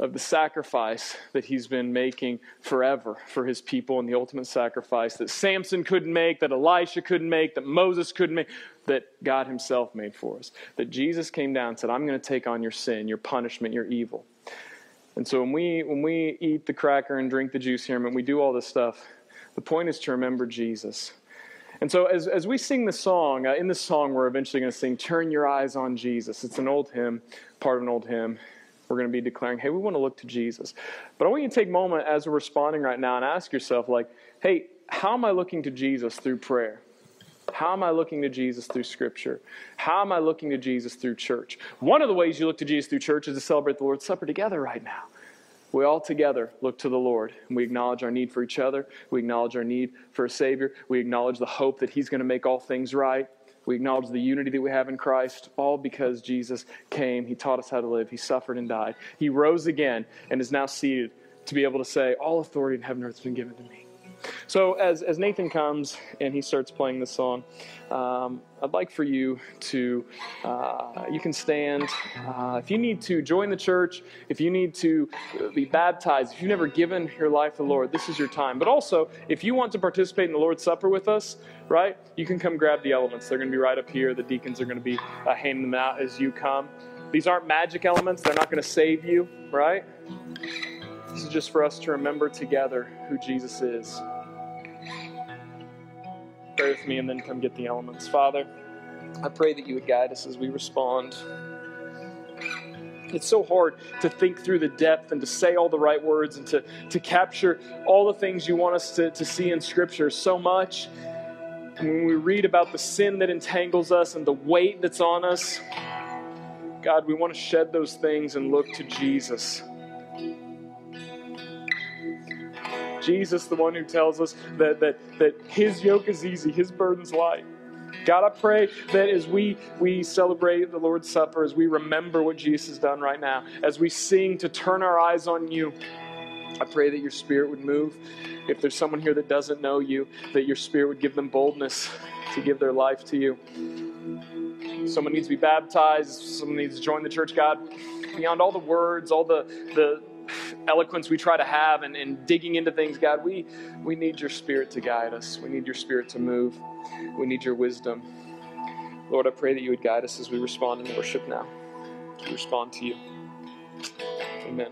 of the sacrifice that he's been making forever for his people and the ultimate sacrifice that Samson couldn't make, that Elisha couldn't make, that Moses couldn't make, that God himself made for us. That Jesus came down and said, I'm going to take on your sin, your punishment, your evil. And so when we when we eat the cracker and drink the juice here, and we do all this stuff, the point is to remember Jesus. And so as, as we sing the song, uh, in the song we're eventually going to sing, Turn Your Eyes on Jesus. It's an old hymn, part of an old hymn we're going to be declaring, hey, we want to look to Jesus. But I want you to take a moment as we're responding right now and ask yourself, like, hey, how am I looking to Jesus through prayer? How am I looking to Jesus through Scripture? How am I looking to Jesus through church? One of the ways you look to Jesus through church is to celebrate the Lord's Supper together right now. We all together look to the Lord and we acknowledge our need for each other. We acknowledge our need for a Savior. We acknowledge the hope that He's going to make all things right. We acknowledge the unity that we have in Christ, all because Jesus came. He taught us how to live. He suffered and died. He rose again and is now seated to be able to say, All authority in heaven and earth has been given to me. So, as, as Nathan comes and he starts playing this song, um, I'd like for you to, uh, you can stand. Uh, if you need to join the church, if you need to be baptized, if you've never given your life to the Lord, this is your time. But also, if you want to participate in the Lord's Supper with us, right, you can come grab the elements. They're going to be right up here. The deacons are going to be uh, handing them out as you come. These aren't magic elements, they're not going to save you, right? This is just for us to remember together who Jesus is. Pray with me and then come get the elements. Father, I pray that you would guide us as we respond. It's so hard to think through the depth and to say all the right words and to, to capture all the things you want us to, to see in Scripture so much. And when we read about the sin that entangles us and the weight that's on us, God, we want to shed those things and look to Jesus. Jesus, the one who tells us that, that, that his yoke is easy, his burden's light. God, I pray that as we, we celebrate the Lord's Supper, as we remember what Jesus has done right now, as we sing to turn our eyes on you, I pray that your spirit would move. If there's someone here that doesn't know you, that your spirit would give them boldness to give their life to you. Someone needs to be baptized, someone needs to join the church, God. Beyond all the words, all the, the, eloquence we try to have and, and digging into things, God, we, we need your spirit to guide us. We need your spirit to move. We need your wisdom. Lord, I pray that you would guide us as we respond in worship now. To respond to you. Amen.